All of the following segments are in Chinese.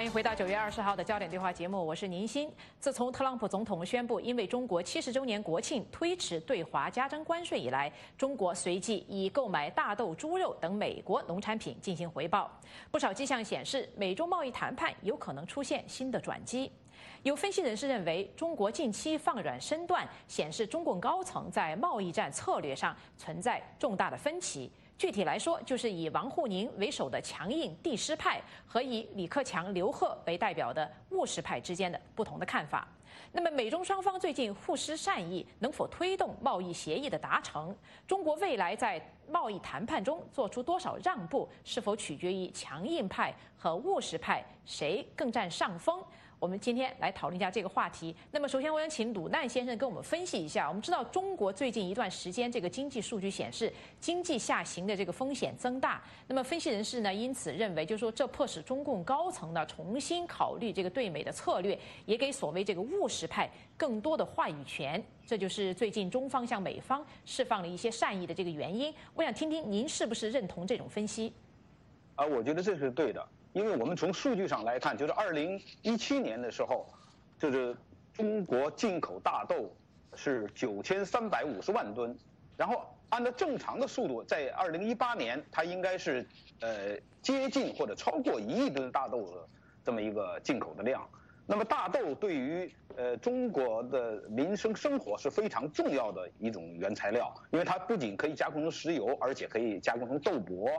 欢迎回到九月二十号的焦点对话节目，我是宁鑫。自从特朗普总统宣布因为中国七十周年国庆推迟对华加征关税以来，中国随即以购买大豆、猪肉等美国农产品进行回报。不少迹象显示，美中贸易谈判有可能出现新的转机。有分析人士认为，中国近期放软身段，显示中共高层在贸易战策略上存在重大的分歧。具体来说，就是以王沪宁为首的强硬帝师派和以李克强、刘鹤为代表的务实派之间的不同的看法。那么，美中双方最近互施善意，能否推动贸易协议的达成？中国未来在贸易谈判中做出多少让步，是否取决于强硬派和务实派谁更占上风？我们今天来讨论一下这个话题。那么，首先我想请鲁难先生跟我们分析一下。我们知道，中国最近一段时间这个经济数据显示，经济下行的这个风险增大。那么，分析人士呢，因此认为，就是说，这迫使中共高层呢重新考虑这个对美的策略，也给所谓这个务实派更多的话语权。这就是最近中方向美方释放了一些善意的这个原因。我想听听您是不是认同这种分析？啊，我觉得这是对的。因为我们从数据上来看，就是二零一七年的时候，就是中国进口大豆是九千三百五十万吨，然后按照正常的速度，在二零一八年它应该是呃接近或者超过一亿吨大豆的这么一个进口的量。那么大豆对于呃中国的民生生活是非常重要的一种原材料，因为它不仅可以加工成石油，而且可以加工成豆粕。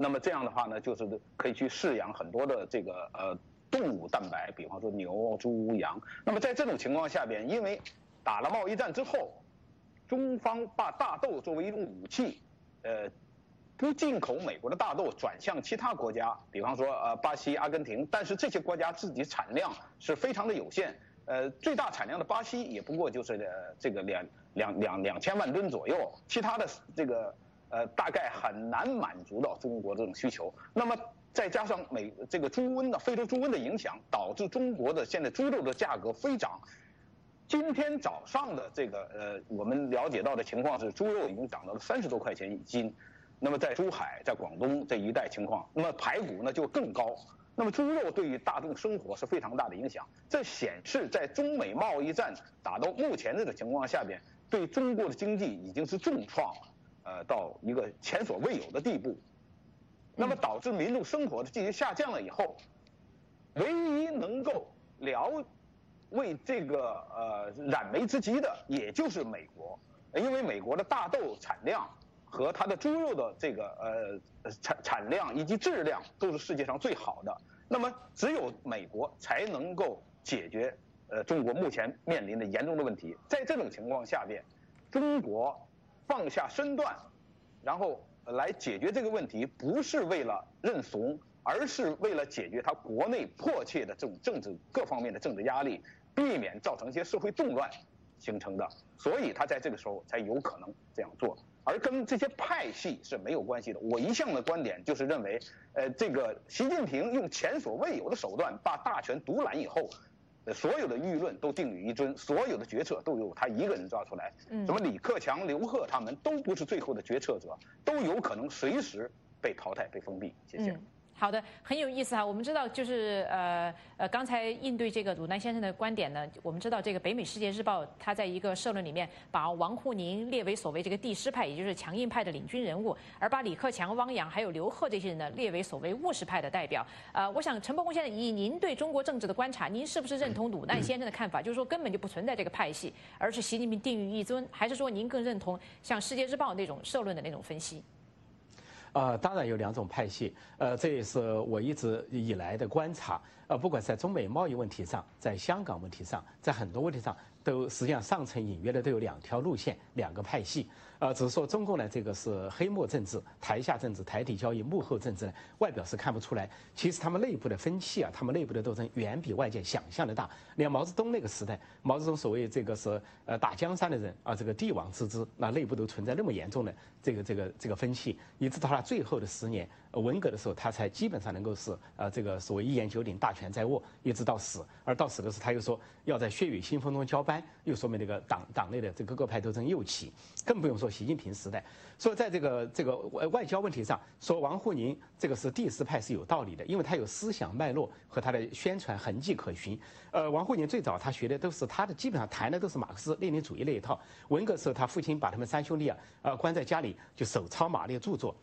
那么这样的话呢，就是可以去饲养很多的这个呃动物蛋白，比方说牛、猪、羊。那么在这种情况下边，因为打了贸易战之后，中方把大豆作为一种武器，呃，不进口美国的大豆，转向其他国家，比方说呃巴西、阿根廷。但是这些国家自己产量是非常的有限，呃，最大产量的巴西也不过就是呃这个两两两两千万吨左右，其他的这个。呃，大概很难满足到中国这种需求。那么再加上美这个猪瘟的非洲猪瘟的影响，导致中国的现在猪肉的价格飞涨。今天早上的这个呃，我们了解到的情况是，猪肉已经涨到了三十多块钱一斤。那么在珠海、在广东这一带情况，那么排骨呢就更高。那么猪肉对于大众生活是非常大的影响。这显示在中美贸易战打到目前这个情况下边，对中国的经济已经是重创。呃，到一个前所未有的地步，那么导致民众生活的进行下降了以后，唯一能够了为这个呃燃眉之急的，也就是美国，因为美国的大豆产量和它的猪肉的这个呃产产量以及质量都是世界上最好的，那么只有美国才能够解决呃中国目前面临的严重的问题，在这种情况下边，中国。放下身段，然后来解决这个问题，不是为了认怂，而是为了解决他国内迫切的这种政治各方面的政治压力，避免造成一些社会动乱形成的。所以他在这个时候才有可能这样做，而跟这些派系是没有关系的。我一向的观点就是认为，呃，这个习近平用前所未有的手段把大权独揽以后。所有的舆论都定于一尊，所有的决策都由他一个人抓出来。嗯，什么李克强、刘鹤他们都不是最后的决策者，都有可能随时被淘汰、被封闭。谢谢。好的，很有意思哈。我们知道，就是呃呃，刚才应对这个鲁南先生的观点呢，我们知道这个北美世界日报他在一个社论里面把王沪宁列为所谓这个帝师派，也就是强硬派的领军人物，而把李克强、汪洋还有刘鹤这些人呢列为所谓务实派的代表。呃，我想陈伯公先生以您对中国政治的观察，您是不是认同鲁南先生的看法，就是说根本就不存在这个派系，而是习近平定于一尊，还是说您更认同像世界日报那种社论的那种分析？呃，当然有两种派系，呃，这也是我一直以来的观察。呃，不管在中美贸易问题上，在香港问题上，在很多问题上。都实际上上层隐约的都有两条路线，两个派系，呃，只是说中共呢这个是黑幕政治、台下政治、台底交易、幕后政治呢，外表是看不出来，其实他们内部的分歧啊，他们内部的斗争远比外界想象的大。你看毛泽东那个时代，毛泽东所谓这个是呃打江山的人啊，这个帝王之资，那内部都存在那么严重的这个这个这个分歧，一直到他最后的十年，文革的时候，他才基本上能够是呃这个所谓一言九鼎、大权在握，一直到死。而到死的时候，他又说要在血雨腥风中交班，又说明这个党党内的这个各派斗争又起。更不用说习近平时代。所以在这个这个外外交问题上，说王沪宁这个是第四派是有道理的，因为他有思想脉络和他的宣传痕迹可循。呃，王沪宁最早他学的都是他的，基本上谈的都是马克思列宁主义那一套。文革时候，他父亲把他们三兄弟啊，呃，关在家里就手抄马列著作。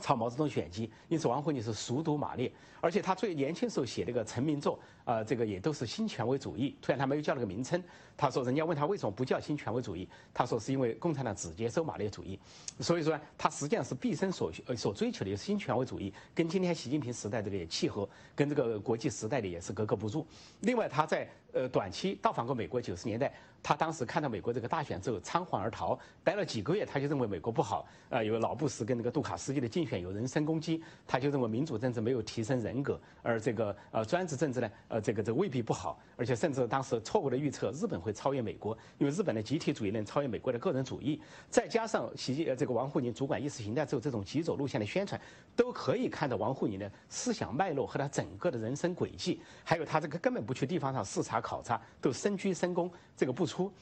抄毛泽东选集，因此王沪宁是熟读马列，而且他最年轻时候写那个成名作，啊，这个也都是新权威主义。突然他没有叫那个名称，他说人家问他为什么不叫新权威主义，他说是因为共产党只接受马列主义，所以说他实际上是毕生所呃所追求的新权威主义，跟今天习近平时代这个也契合，跟这个国际时代的也是格格不入。另外他在呃短期到访过美国九十年代。他当时看到美国这个大选之后仓皇而逃，待了几个月，他就认为美国不好。呃，有老布什跟那个杜卡斯基的竞选有人身攻击，他就认为民主政治没有提升人格，而这个呃专制政治呢，呃这个这未必不好，而且甚至当时错误的预测日本会超越美国，因为日本的集体主义能超越美国的个人主义。再加上习呃这个王沪宁主管意识形态之后这种极左路线的宣传，都可以看到王沪宁的思想脉络和他整个的人生轨迹，还有他这个根本不去地方上视察考察，都深居深宫，这个不出。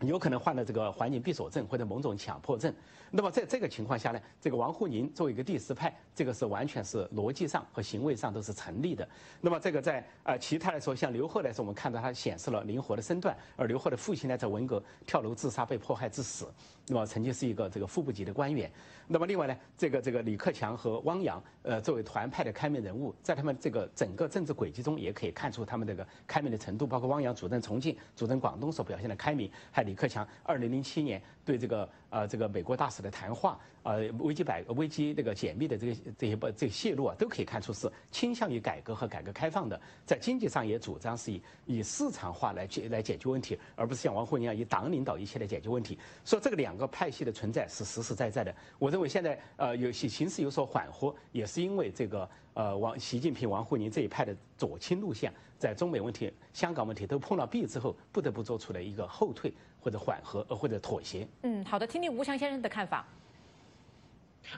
有可能患了这个环境闭锁症或者某种强迫症。那么在这个情况下呢，这个王沪宁作为一个第四派，这个是完全是逻辑上和行为上都是成立的。那么这个在呃其他来说，像刘鹤来说，我们看到他显示了灵活的身段。而刘鹤的父亲呢，在文革跳楼自杀被迫害致死，那么曾经是一个这个副部级的官员。那么另外呢，这个这个李克强和汪洋，呃，作为团派的开明人物，在他们这个整个政治轨迹中，也可以看出他们这个开明的程度。包括汪洋主政重庆、主政广东所表现的开明，还有李克强二零零七年对这个呃这个美国大使的谈话，呃危机百危机这个解密的这个这些不这个泄露啊，都可以看出是倾向于改革和改革开放的。在经济上也主张是以以市场化来解来解决问题，而不是像王沪宁一样以党领导一切来解决问题。说这个两个派系的存在是实实在在的。我。认为现在呃有些形势有所缓和，也是因为这个呃王习近平、王沪宁这一派的左倾路线，在中美问题、香港问题都碰了壁之后，不得不做出了一个后退或者缓和呃或者妥协。嗯，好的，听听吴强先生的看法。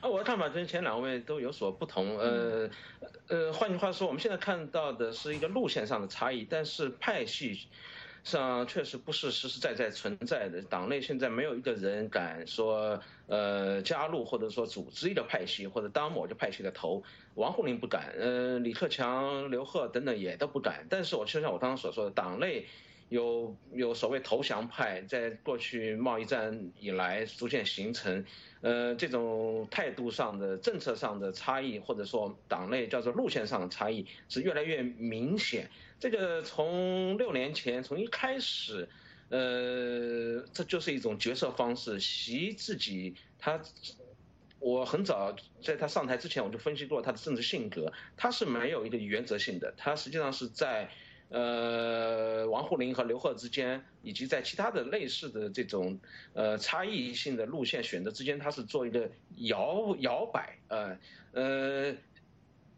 啊，我的看法跟前两位都有所不同。呃呃，换句话说，我们现在看到的是一个路线上的差异，但是派系。上确实不是实实在在存在的，党内现在没有一个人敢说，呃，加入或者说组织一个派系或者当某个派系的头，王沪宁不敢，呃，李克强、刘鹤等等也都不敢。但是我就像我刚刚所说的，党内有有所谓投降派，在过去贸易战以来逐渐形成，呃，这种态度上的、政策上的差异，或者说党内叫做路线上的差异是越来越明显。这个从六年前从一开始，呃，这就是一种决策方式。习自己他，我很早在他上台之前我就分析过他的政治性格，他是没有一个原则性的，他实际上是在呃王沪宁和刘鹤之间，以及在其他的类似的这种呃差异性的路线选择之间，他是做一个摇摇摆，呃呃。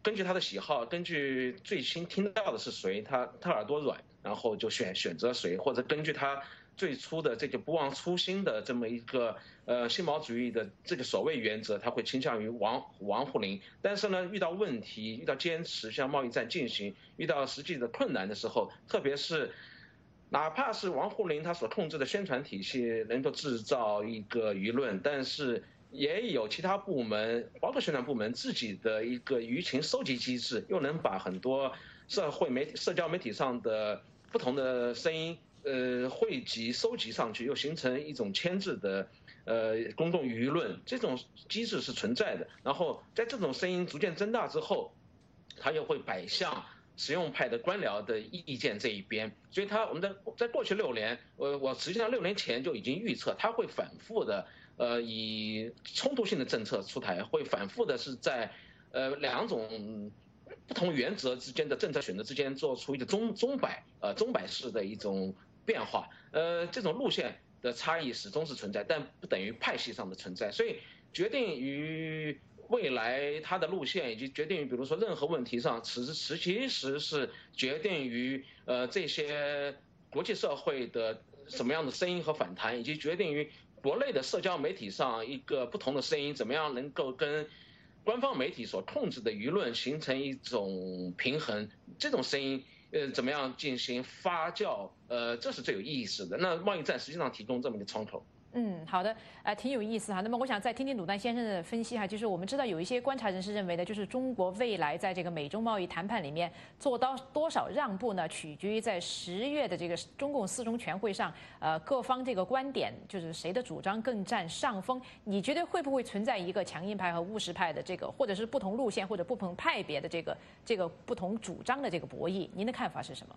根据他的喜好，根据最新听到的是谁，他他耳朵软，然后就选选择谁，或者根据他最初的这个不忘初心的这么一个呃新毛主义的这个所谓原则，他会倾向于王王沪宁。但是呢，遇到问题，遇到坚持向贸易战进行，遇到实际的困难的时候，特别是哪怕是王沪宁他所控制的宣传体系能够制造一个舆论，但是。也有其他部门，包括宣传部门自己的一个舆情收集机制，又能把很多社会媒、社交媒体上的不同的声音，呃，汇集、收集上去，又形成一种牵制的，呃，公众舆论。这种机制是存在的。然后在这种声音逐渐增大之后，他又会摆向实用派的官僚的意见这一边。所以，他我们在在过去六年，我我实际上六年前就已经预测，他会反复的。呃，以冲突性的政策出台，会反复的是在，呃，两种不同原则之间的政策选择之间做出一个钟钟摆，呃，钟摆式的一种变化。呃，这种路线的差异始终是存在，但不等于派系上的存在。所以，决定于未来它的路线，以及决定于比如说任何问题上，此时其实是决定于呃这些国际社会的什么样的声音和反弹，以及决定于。国内的社交媒体上一个不同的声音，怎么样能够跟官方媒体所控制的舆论形成一种平衡，这种声音呃怎么样进行发酵？呃，这是最有意思的。那贸易战实际上提供这么一个窗口。嗯，好的，呃，挺有意思哈。那么我想再听听鲁丹先生的分析哈，就是我们知道有一些观察人士认为呢，就是中国未来在这个美中贸易谈判里面做到多少让步呢，取决于在十月的这个中共四中全会上，呃，各方这个观点就是谁的主张更占上风。你觉得会不会存在一个强硬派和务实派的这个，或者是不同路线或者不同派别的这个这个不同主张的这个博弈？您的看法是什么？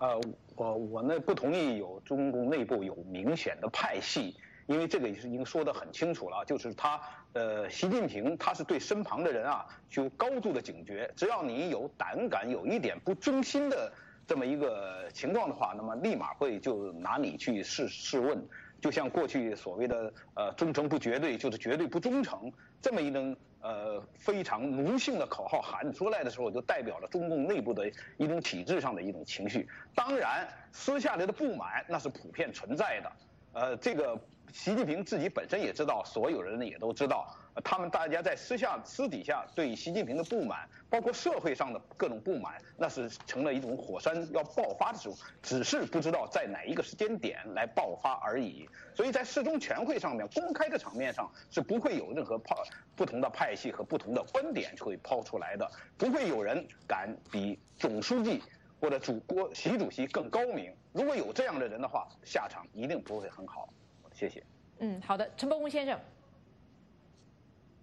呃，我我呢不同意有中共内部有明显的派系。因为这个也是已经说得很清楚了，就是他，呃，习近平他是对身旁的人啊，有高度的警觉。只要你有胆敢有一点不忠心的这么一个情况的话，那么立马会就拿你去试试问。就像过去所谓的呃忠诚不绝对，就是绝对不忠诚这么一种呃非常奴性的口号喊出来的时候，就代表了中共内部的一种体制上的一种情绪。当然，私下里的不满那是普遍存在的。呃，这个。习近平自己本身也知道，所有人也都知道，他们大家在私下、私底下对习近平的不满，包括社会上的各种不满，那是成了一种火山要爆发的时候，只是不知道在哪一个时间点来爆发而已。所以在四中全会上面，公开的场面上是不会有任何派不同的派系和不同的观点会抛出来的，不会有人敢比总书记或者主国习主席更高明。如果有这样的人的话，下场一定不会很好。谢谢。嗯，好的，陈伯公先生。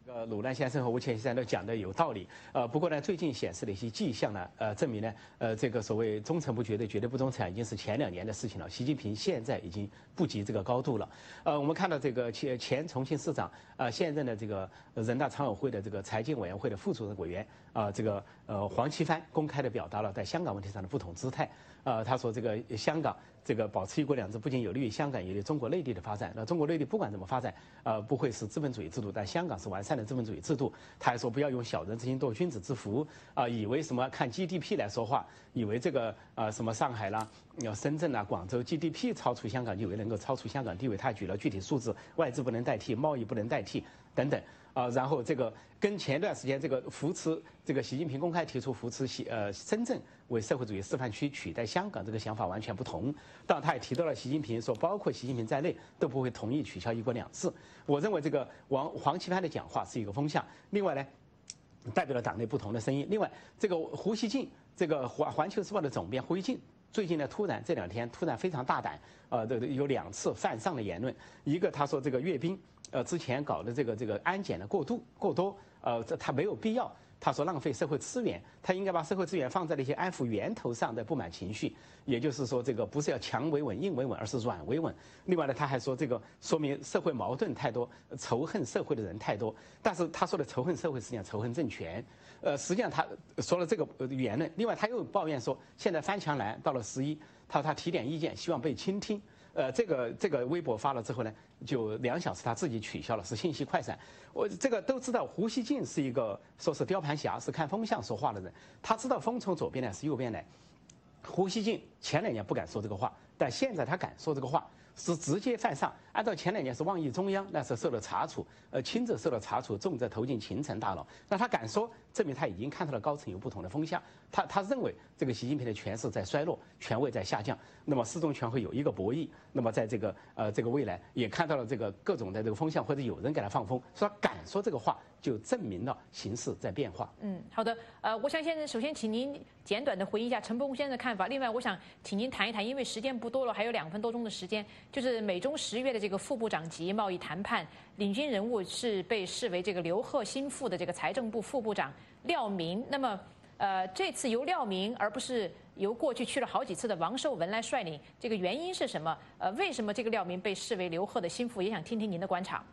呃，鲁兰先生和吴前先生都讲的有道理。呃，不过呢，最近显示的一些迹象呢，呃，证明呢，呃，这个所谓忠诚不绝对、绝对不忠诚，已经是前两年的事情了。习近平现在已经不及这个高度了。呃，我们看到这个前前重庆市长，呃，现任的这个人大常委会的这个财经委员会的副主任委员，啊，这个呃黄奇帆公开的表达了在香港问题上的不同姿态。呃，他说这个香港。这个保持一国两制不仅有利于香港，也有中国内地的发展。那中国内地不管怎么发展，呃，不会是资本主义制度，但香港是完善的资本主义制度。他还说不要用小人之心度君子之腹，啊，以为什么看 GDP 来说话，以为这个呃什么上海啦、要深圳啦、广州 GDP 超出香港，以为能够超出香港地位。他举了具体数字，外资不能代替，贸易不能代替，等等。啊，然后这个跟前段时间这个扶持这个习近平公开提出扶持西呃深圳为社会主义示范区取代香港这个想法完全不同。当然，他也提到了习近平说，包括习近平在内都不会同意取消一国两制。我认为这个王黄奇帆的讲话是一个风向。另外呢，代表了党内不同的声音。另外，这个胡锡进，这个环环球时报的总编胡锡进，最近呢突然这两天突然非常大胆，呃，这有两次犯上的言论。一个他说这个阅兵。呃，之前搞的这个这个安检的过度过多，呃，这他没有必要。他说浪费社会资源，他应该把社会资源放在那些安抚源头上的不满情绪。也就是说，这个不是要强维稳、硬维稳，而是软维稳。另外呢，他还说这个说明社会矛盾太多，仇恨社会的人太多。但是他说的仇恨社会，实际上仇恨政权。呃，实际上他说了这个言论。另外他又抱怨说，现在翻墙难到了十一，他说他提点意见，希望被倾听。呃，这个这个微博发了之后呢，就两小时他自己取消了，是信息快闪。我这个都知道，胡锡进是一个说是雕盘侠，是看风向说话的人，他知道风从左边来是右边来。胡锡进前两年不敢说这个话，但现在他敢说这个话。是直接犯上，按照前两年是妄议中央，那是受了查处，呃，轻则受了查处，重则投进秦城大牢。那他敢说，证明他已经看到了高层有不同的风向，他他认为这个习近平的权势在衰落，权位在下降，那么四中全会有一个博弈，那么在这个呃这个未来也看到了这个各种的这个风向，或者有人给他放风，说他敢说这个话。就证明了形势在变化。嗯，好的。呃，我想先首先请您简短的回应一下陈伯公先生的看法。另外，我想请您谈一谈，因为时间不多了，还有两分多钟的时间，就是美中十月的这个副部长级贸易谈判，领军人物是被视为这个刘鹤新副的这个财政部副部长廖明。那么，呃，这次由廖明而不是由过去去了好几次的王受文来率领，这个原因是什么？呃，为什么这个廖明被视为刘鹤的心腹？也想听听您的观察。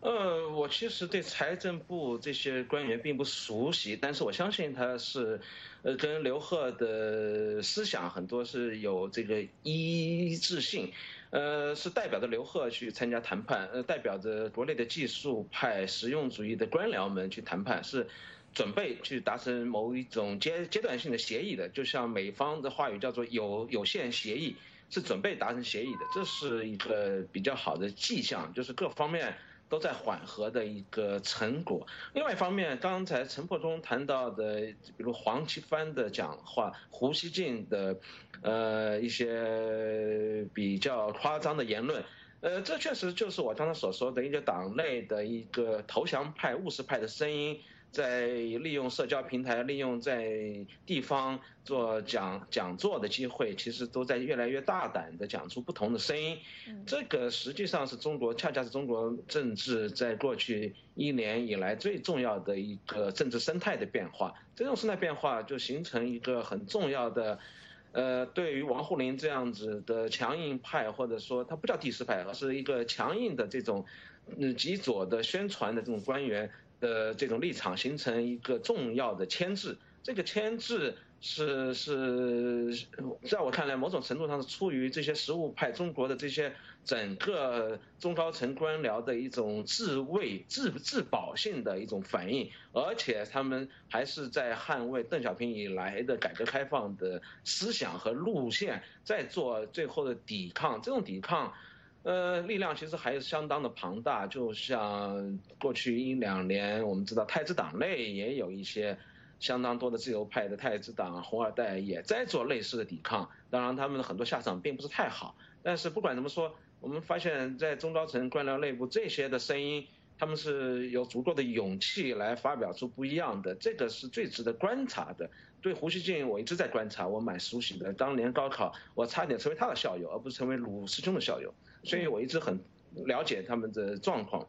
呃，我其实对财政部这些官员并不熟悉，但是我相信他是，呃，跟刘鹤的思想很多是有这个一致性，呃，是代表着刘贺去参加谈判，呃，代表着国内的技术派实用主义的官僚们去谈判，是准备去达成某一种阶阶段性的协议的，就像美方的话语叫做有有限协议，是准备达成协议的，这是一个比较好的迹象，就是各方面。都在缓和的一个成果。另外一方面，刚才陈破中谈到的，比如黄奇帆的讲话，胡锡进的，呃，一些比较夸张的言论，呃，这确实就是我刚才所说的一个党内的一个投降派、务实派的声音。在利用社交平台，利用在地方做讲讲座的机会，其实都在越来越大胆的讲出不同的声音。这个实际上是中国，恰恰是中国政治在过去一年以来最重要的一个政治生态的变化。这种生态变化就形成一个很重要的，呃，对于王沪宁这样子的强硬派，或者说他不叫第四派，而是一个强硬的这种，嗯，极左的宣传的这种官员。的这种立场形成一个重要的牵制，这个牵制是是在我看来，某种程度上是出于这些实务派中国的这些整个中高层官僚的一种自卫自自保性的一种反应，而且他们还是在捍卫邓小平以来的改革开放的思想和路线，在做最后的抵抗。这种抵抗。呃，力量其实还是相当的庞大，就像过去一两年，我们知道太子党内也有一些相当多的自由派的太子党红二代也在做类似的抵抗，当然他们的很多下场并不是太好，但是不管怎么说，我们发现，在中高层官僚内部这些的声音，他们是有足够的勇气来发表出不一样的，这个是最值得观察的。对胡锡进，我一直在观察，我蛮熟悉的，当年高考我差点成为他的校友，而不是成为鲁师兄的校友。所以我一直很了解他们的状况。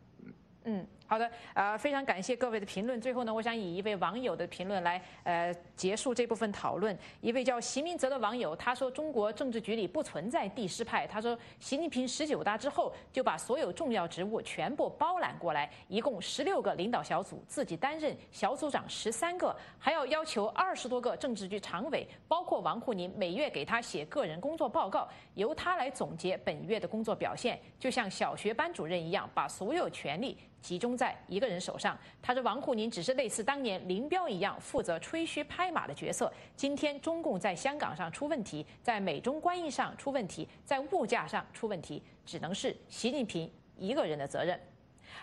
嗯。好的，呃，非常感谢各位的评论。最后呢，我想以一位网友的评论来呃结束这部分讨论。一位叫席明泽的网友，他说中国政治局里不存在地师派。他说，习近平十九大之后就把所有重要职务全部包揽过来，一共十六个领导小组，自己担任小组长十三个，还要要求二十多个政治局常委，包括王沪宁，每月给他写个人工作报告，由他来总结本月的工作表现，就像小学班主任一样，把所有权力集中在。一个人手上，他说王沪宁只是类似当年林彪一样负责吹嘘拍马的角色。今天中共在香港上出问题，在美中关系上出问题，在物价上出问题，只能是习近平一个人的责任。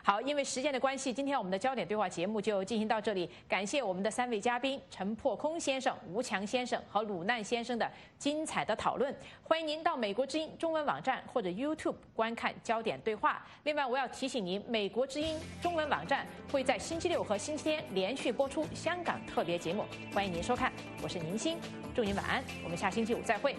好，因为时间的关系，今天我们的焦点对话节目就进行到这里。感谢我们的三位嘉宾陈破空先生、吴强先生和鲁难先生的精彩的讨论。欢迎您到美国之音中文网站或者 YouTube 观看焦点对话。另外，我要提醒您，美国之音中文网站会在星期六和星期天连续播出香港特别节目，欢迎您收看。我是宁鑫，祝您晚安，我们下星期五再会。